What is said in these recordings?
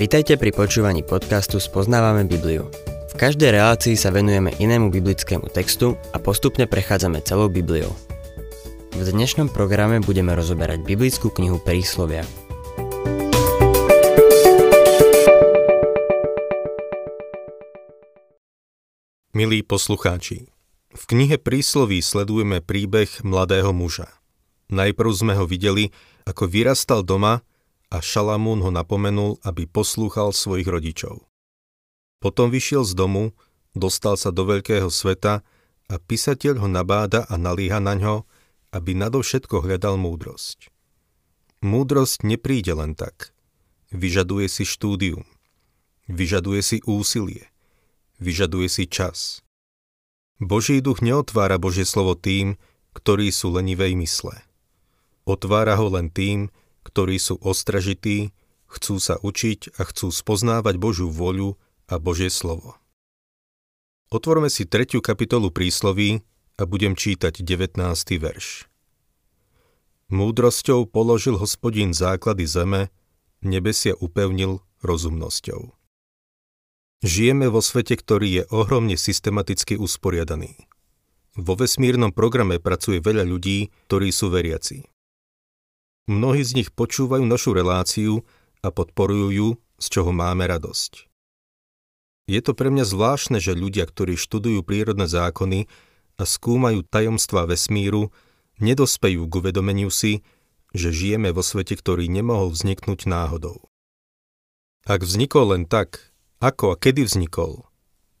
Vitajte pri počúvaní podcastu Spoznávame Bibliu. V každej relácii sa venujeme inému biblickému textu a postupne prechádzame celou Bibliou. V dnešnom programe budeme rozoberať biblickú knihu Príslovia. Milí poslucháči, v knihe Prísloví sledujeme príbeh mladého muža. Najprv sme ho videli, ako vyrastal doma a Šalamún ho napomenul, aby poslúchal svojich rodičov. Potom vyšiel z domu, dostal sa do veľkého sveta a písateľ ho nabáda a nalíha na ňo, aby nadovšetko hľadal múdrosť. Múdrosť nepríde len tak. Vyžaduje si štúdium. Vyžaduje si úsilie. Vyžaduje si čas. Boží duch neotvára Božie slovo tým, ktorí sú lenivej mysle. Otvára ho len tým, ktorí sú ostražití, chcú sa učiť a chcú spoznávať Božiu voľu a Božie slovo. Otvorme si tretiu kapitolu prísloví a budem čítať 19. verš. Múdrosťou položil hospodín základy zeme, nebesia upevnil rozumnosťou. Žijeme vo svete, ktorý je ohromne systematicky usporiadaný. Vo vesmírnom programe pracuje veľa ľudí, ktorí sú veriaci. Mnohí z nich počúvajú našu reláciu a podporujú ju, z čoho máme radosť. Je to pre mňa zvláštne, že ľudia, ktorí študujú prírodné zákony a skúmajú tajomstva vesmíru, nedospejú k uvedomeniu si, že žijeme vo svete, ktorý nemohol vzniknúť náhodou. Ak vznikol len tak, ako a kedy vznikol?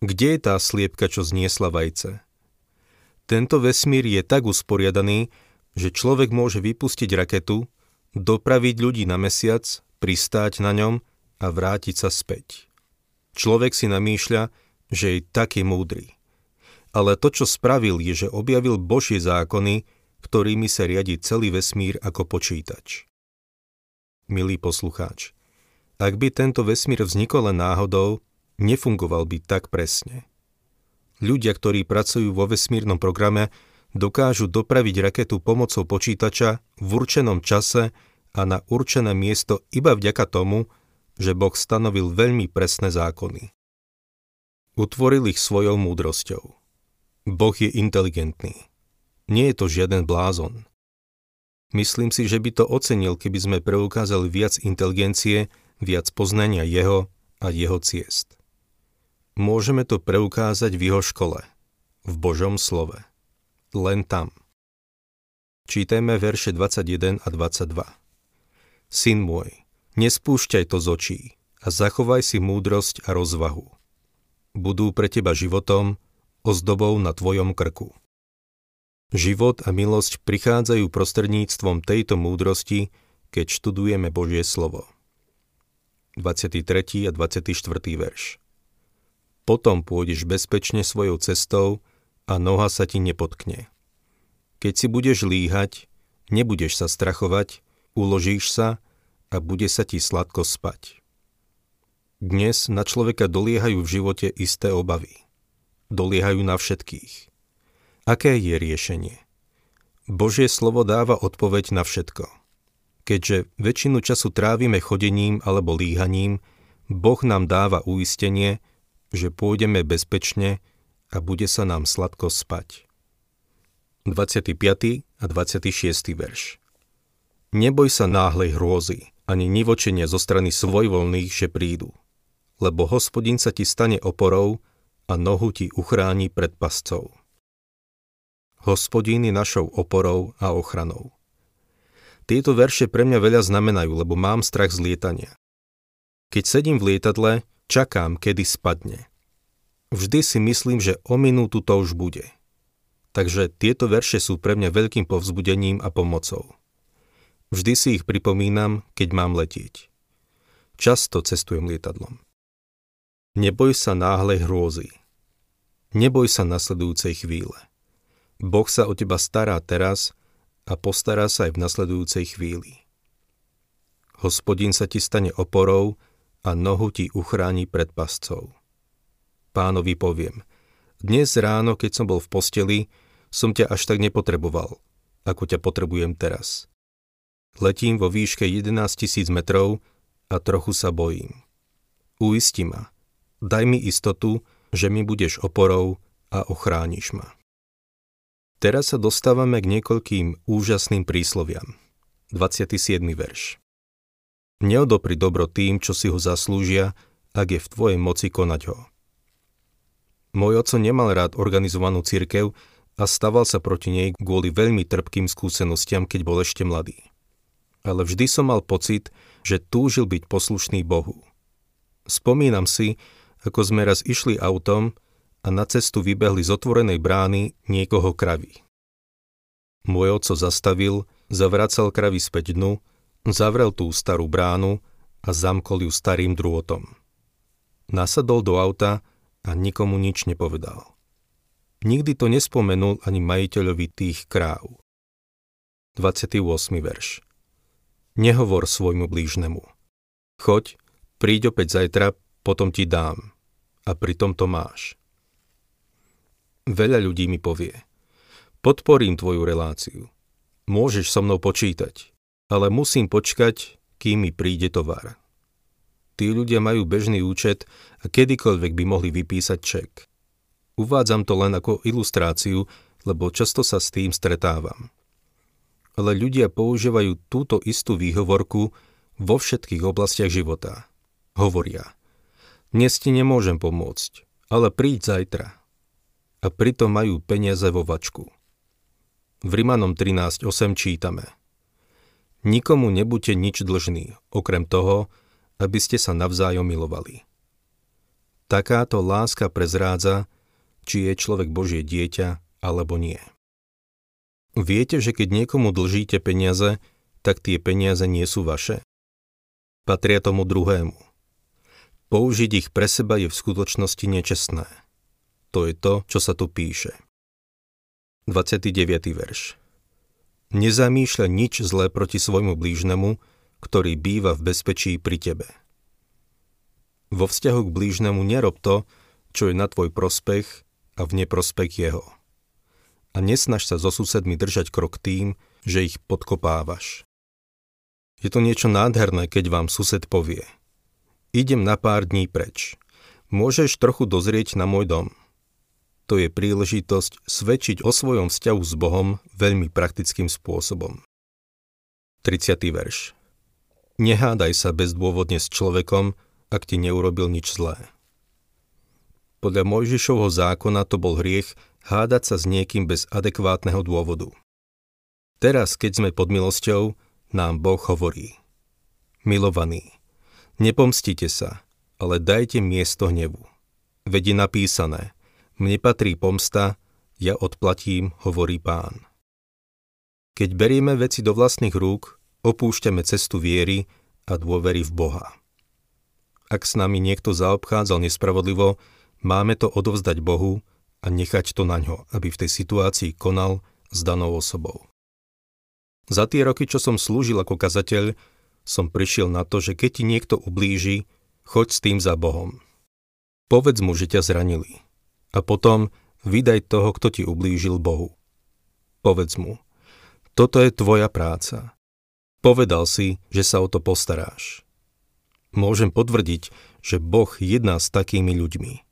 Kde je tá sliepka, čo zniesla vajce? Tento vesmír je tak usporiadaný, že človek môže vypustiť raketu dopraviť ľudí na mesiac, pristáť na ňom a vrátiť sa späť. Človek si namýšľa, že je taký múdry. Ale to, čo spravil, je, že objavil Božie zákony, ktorými sa riadi celý vesmír ako počítač. Milý poslucháč, ak by tento vesmír vznikol len náhodou, nefungoval by tak presne. Ľudia, ktorí pracujú vo vesmírnom programe, dokážu dopraviť raketu pomocou počítača v určenom čase a na určené miesto iba vďaka tomu, že Boh stanovil veľmi presné zákony. Utvoril ich svojou múdrosťou. Boh je inteligentný. Nie je to žiaden blázon. Myslím si, že by to ocenil, keby sme preukázali viac inteligencie, viac poznania jeho a jeho ciest. Môžeme to preukázať v jeho škole, v Božom slove len tam. Čítajme verše 21 a 22. Syn môj, nespúšťaj to z očí a zachovaj si múdrosť a rozvahu. Budú pre teba životom, ozdobou na tvojom krku. Život a milosť prichádzajú prostredníctvom tejto múdrosti, keď študujeme Božie slovo. 23. a 24. verš Potom pôjdeš bezpečne svojou cestou a noha sa ti nepotkne. Keď si budeš líhať, nebudeš sa strachovať, uložíš sa a bude sa ti sladko spať. Dnes na človeka doliehajú v živote isté obavy. Doliehajú na všetkých. Aké je riešenie? Božie slovo dáva odpoveď na všetko. Keďže väčšinu času trávime chodením alebo líhaním, Boh nám dáva uistenie, že pôjdeme bezpečne a bude sa nám sladko spať. 25. a 26. verš Neboj sa náhlej hrôzy, ani nivočenia zo strany svojvoľných, že prídu, lebo hospodin sa ti stane oporou a nohu ti uchráni pred pascov. Hospodín je našou oporou a ochranou. Tieto verše pre mňa veľa znamenajú, lebo mám strach z lietania. Keď sedím v lietadle, čakám, kedy spadne. Vždy si myslím, že o minútu to už bude. Takže tieto verše sú pre mňa veľkým povzbudením a pomocou. Vždy si ich pripomínam, keď mám letieť. Často cestujem lietadlom. Neboj sa náhle hrôzy. Neboj sa nasledujúcej chvíle. Boh sa o teba stará teraz a postará sa aj v nasledujúcej chvíli. Hospodin sa ti stane oporou a nohu ti uchráni pred pascov pánovi poviem, dnes ráno, keď som bol v posteli, som ťa až tak nepotreboval, ako ťa potrebujem teraz. Letím vo výške 11 tisíc metrov a trochu sa bojím. Uisti ma. Daj mi istotu, že mi budeš oporou a ochrániš ma. Teraz sa dostávame k niekoľkým úžasným prísloviam. 27. verš. Neodopri dobro tým, čo si ho zaslúžia, ak je v tvojej moci konať ho. Môj oco nemal rád organizovanú cirkev a staval sa proti nej kvôli veľmi trpkým skúsenostiam, keď bol ešte mladý. Ale vždy som mal pocit, že túžil byť poslušný Bohu. Spomínam si, ako sme raz išli autom a na cestu vybehli z otvorenej brány niekoho kravy. Môj oco zastavil, zavracal kravy späť dnu, zavrel tú starú bránu a zamkol ju starým drôtom. Nasadol do auta a nikomu nič nepovedal. Nikdy to nespomenul ani majiteľovi tých kráv. 28. verš Nehovor svojmu blížnemu. Choď, príď opäť zajtra, potom ti dám. A pritom to máš. Veľa ľudí mi povie. Podporím tvoju reláciu. Môžeš so mnou počítať, ale musím počkať, kým mi príde tovar. Tí ľudia majú bežný účet a kedykoľvek by mohli vypísať ček. Uvádzam to len ako ilustráciu, lebo často sa s tým stretávam. Ale ľudia používajú túto istú výhovorku vo všetkých oblastiach života. Hovoria, dnes ti nemôžem pomôcť, ale príď zajtra. A pritom majú peniaze vo vačku. V Rimanom 13.8 čítame Nikomu nebuďte nič dlžný, okrem toho, aby ste sa navzájom milovali. Takáto láska prezrádza, či je človek Božie dieťa alebo nie. Viete, že keď niekomu dlžíte peniaze, tak tie peniaze nie sú vaše? Patria tomu druhému. Použiť ich pre seba je v skutočnosti nečestné. To je to, čo sa tu píše. 29. verš Nezamýšľa nič zlé proti svojmu blížnemu, ktorý býva v bezpečí pri tebe. Vo vzťahu k blížnemu nerob to, čo je na tvoj prospech a v neprospech jeho. A nesnaž sa so susedmi držať krok tým, že ich podkopávaš. Je to niečo nádherné, keď vám sused povie. Idem na pár dní preč. Môžeš trochu dozrieť na môj dom. To je príležitosť svedčiť o svojom vzťahu s Bohom veľmi praktickým spôsobom. 30. verš Nehádaj sa bezdôvodne s človekom, ak ti neurobil nič zlé. Podľa Mojžišovho zákona to bol hriech hádať sa s niekým bez adekvátneho dôvodu. Teraz, keď sme pod milosťou, nám Boh hovorí. Milovaní, nepomstite sa, ale dajte miesto hnevu. Je napísané, mne patrí pomsta, ja odplatím, hovorí pán. Keď berieme veci do vlastných rúk, opúšťame cestu viery a dôvery v Boha. Ak s nami niekto zaobchádzal nespravodlivo, máme to odovzdať Bohu a nechať to na ňo, aby v tej situácii konal s danou osobou. Za tie roky, čo som slúžil ako kazateľ, som prišiel na to, že keď ti niekto ublíži, choď s tým za Bohom. Povedz mu, že ťa zranili. A potom vydaj toho, kto ti ublížil Bohu. Povedz mu, toto je tvoja práca. Povedal si, že sa o to postaráš. Môžem potvrdiť, že Boh jedná s takými ľuďmi.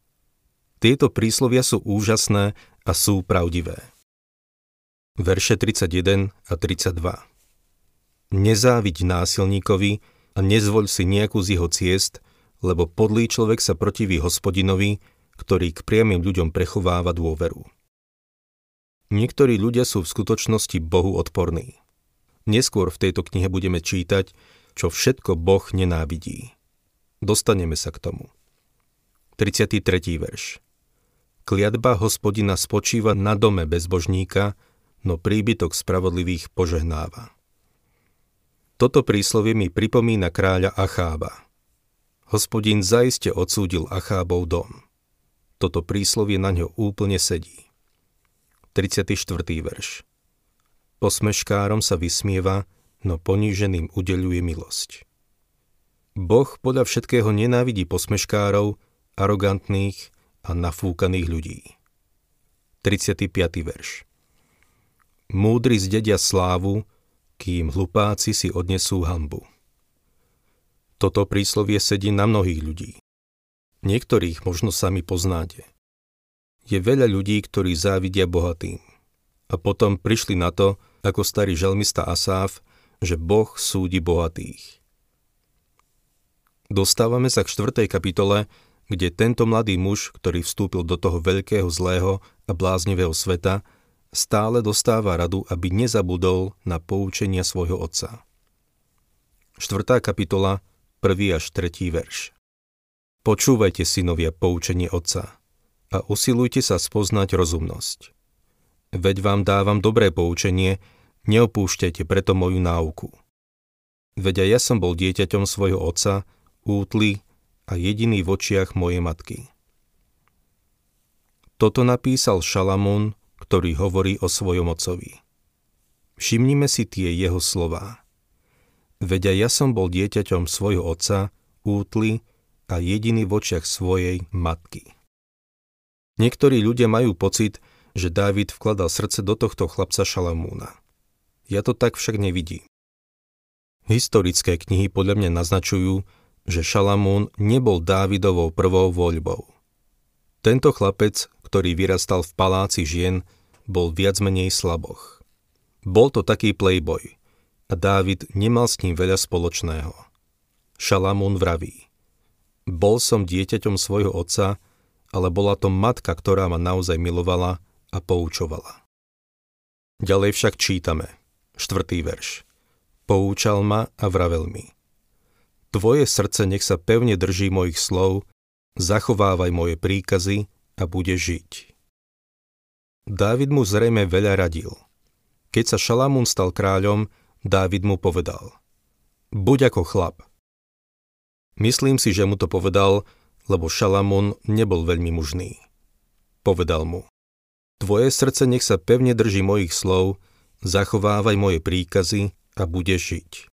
Tieto príslovia sú úžasné a sú pravdivé. Verše 31 a 32 Nezáviď násilníkovi a nezvoľ si nejakú z jeho ciest, lebo podlý človek sa protiví hospodinovi, ktorý k priamým ľuďom prechováva dôveru. Niektorí ľudia sú v skutočnosti Bohu odporní. Neskôr v tejto knihe budeme čítať, čo všetko Boh nenávidí. Dostaneme sa k tomu. 33. verš Kliatba hospodina spočíva na dome bezbožníka, no príbytok spravodlivých požehnáva. Toto príslovie mi pripomína kráľa Achába. Hospodin zaiste odsúdil Achábov dom. Toto príslovie na ňo úplne sedí. 34. verš Posmeškárom sa vysmieva, no poníženým udeľuje milosť. Boh podľa všetkého nenávidí posmeškárov, arogantných a nafúkaných ľudí. 35. verš Múdry zdedia slávu, kým hlupáci si odnesú hambu. Toto príslovie sedí na mnohých ľudí. Niektorých možno sami poznáte. Je veľa ľudí, ktorí závidia bohatým. A potom prišli na to, ako starý želmista Asáf, že Boh súdi bohatých. Dostávame sa k 4. kapitole, kde tento mladý muž, ktorý vstúpil do toho veľkého zlého a bláznivého sveta, stále dostáva radu, aby nezabudol na poučenia svojho otca. 4. kapitola, 1. až 3. verš. Počúvajte, synovia, poučenie otca a usilujte sa spoznať rozumnosť. Veď vám dávam dobré poučenie, neopúšťajte preto moju náuku. Veď aj ja som bol dieťaťom svojho otca útly a jediný v očiach mojej matky. Toto napísal Šalamún, ktorý hovorí o svojom ocovi. Všimnime si tie jeho slová. Veď aj ja som bol dieťaťom svojho otca, útly a jediný v očiach svojej matky. Niektorí ľudia majú pocit, že Dávid vkladal srdce do tohto chlapca Šalamúna. Ja to tak však nevidím. Historické knihy podľa mňa naznačujú, že Šalamún nebol Dávidovou prvou voľbou. Tento chlapec, ktorý vyrastal v paláci žien, bol viac menej slaboch. Bol to taký playboy a Dávid nemal s ním veľa spoločného. Šalamún vraví, bol som dieťaťom svojho otca, ale bola to matka, ktorá ma naozaj milovala a poučovala. Ďalej však čítame, štvrtý verš. Poučal ma a vravel mi – Tvoje srdce nech sa pevne drží mojich slov, zachovávaj moje príkazy a bude žiť. Dávid mu zrejme veľa radil. Keď sa Šalamún stal kráľom, Dávid mu povedal Buď ako chlap. Myslím si, že mu to povedal, lebo Šalamún nebol veľmi mužný. Povedal mu Tvoje srdce nech sa pevne drží mojich slov, zachovávaj moje príkazy a bude žiť.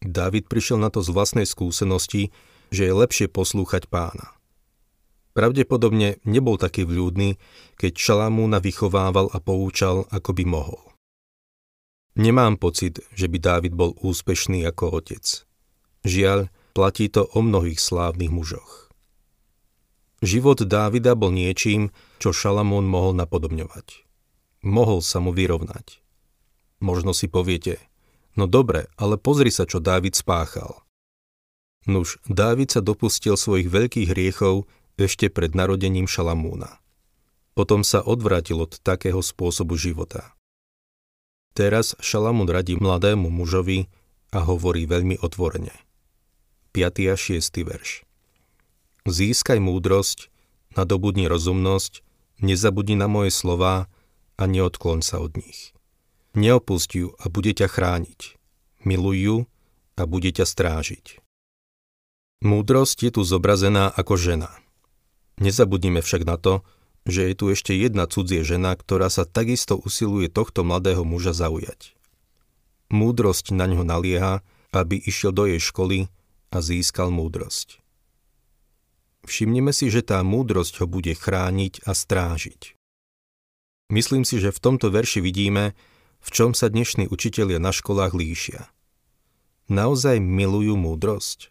David prišiel na to z vlastnej skúsenosti, že je lepšie poslúchať pána. Pravdepodobne nebol taký vľúdny, keď Šalamúna vychovával a poučal, ako by mohol. Nemám pocit, že by Dávid bol úspešný ako otec. Žiaľ, platí to o mnohých slávnych mužoch. Život Dávida bol niečím, čo Šalamún mohol napodobňovať. Mohol sa mu vyrovnať. Možno si poviete – No dobre, ale pozri sa, čo Dávid spáchal. Nuž, Dávid sa dopustil svojich veľkých hriechov ešte pred narodením Šalamúna. Potom sa odvrátil od takého spôsobu života. Teraz Šalamún radí mladému mužovi a hovorí veľmi otvorene. 5. a 6. verš. Získaj múdrosť, nadobudni rozumnosť, nezabudni na moje slová a neodklon sa od nich. Neopusť ju a bude ťa chrániť. Miluj ju a bude ťa strážiť. Múdrosť je tu zobrazená ako žena. Nezabudnime však na to, že je tu ešte jedna cudzie žena, ktorá sa takisto usiluje tohto mladého muža zaujať. Múdrosť na ňo nalieha, aby išiel do jej školy a získal múdrosť. Všimnime si, že tá múdrosť ho bude chrániť a strážiť. Myslím si, že v tomto verši vidíme, v čom sa dnešní učitelia na školách líšia. Naozaj milujú múdrosť?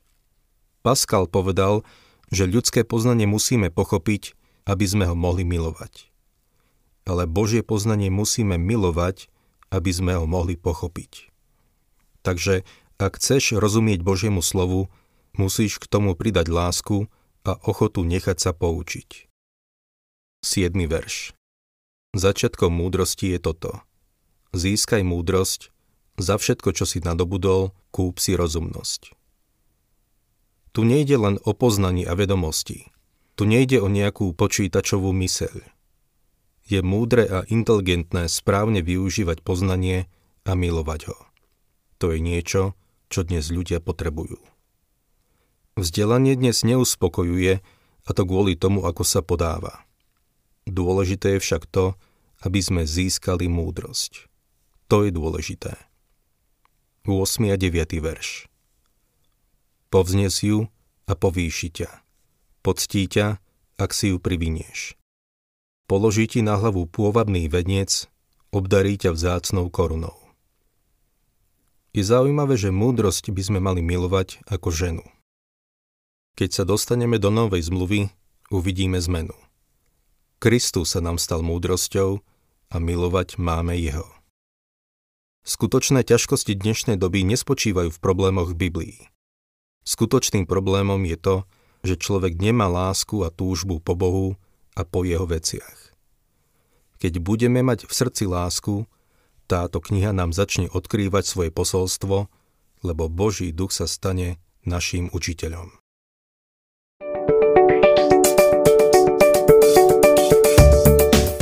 Pascal povedal, že ľudské poznanie musíme pochopiť, aby sme ho mohli milovať. Ale Božie poznanie musíme milovať, aby sme ho mohli pochopiť. Takže ak chceš rozumieť Božiemu slovu, musíš k tomu pridať lásku a ochotu nechať sa poučiť. 7. verš Začiatkom múdrosti je toto – získaj múdrosť, za všetko, čo si nadobudol, kúp si rozumnosť. Tu nejde len o poznanie a vedomosti. Tu nejde o nejakú počítačovú myseľ. Je múdre a inteligentné správne využívať poznanie a milovať ho. To je niečo, čo dnes ľudia potrebujú. Vzdelanie dnes neuspokojuje, a to kvôli tomu, ako sa podáva. Dôležité je však to, aby sme získali múdrosť. To je dôležité. 8. a 9. verš Povznes ju a povýši ťa. Poctí ťa, ak si ju privinieš. Položí ti na hlavu pôvabný vednec, obdarí ťa vzácnou korunou. Je zaujímavé, že múdrosť by sme mali milovať ako ženu. Keď sa dostaneme do novej zmluvy, uvidíme zmenu. Kristus sa nám stal múdrosťou a milovať máme jeho. Skutočné ťažkosti dnešnej doby nespočívajú v problémoch Biblii. Skutočným problémom je to, že človek nemá lásku a túžbu po Bohu a po jeho veciach. Keď budeme mať v srdci lásku, táto kniha nám začne odkrývať svoje posolstvo, lebo Boží duch sa stane naším učiteľom.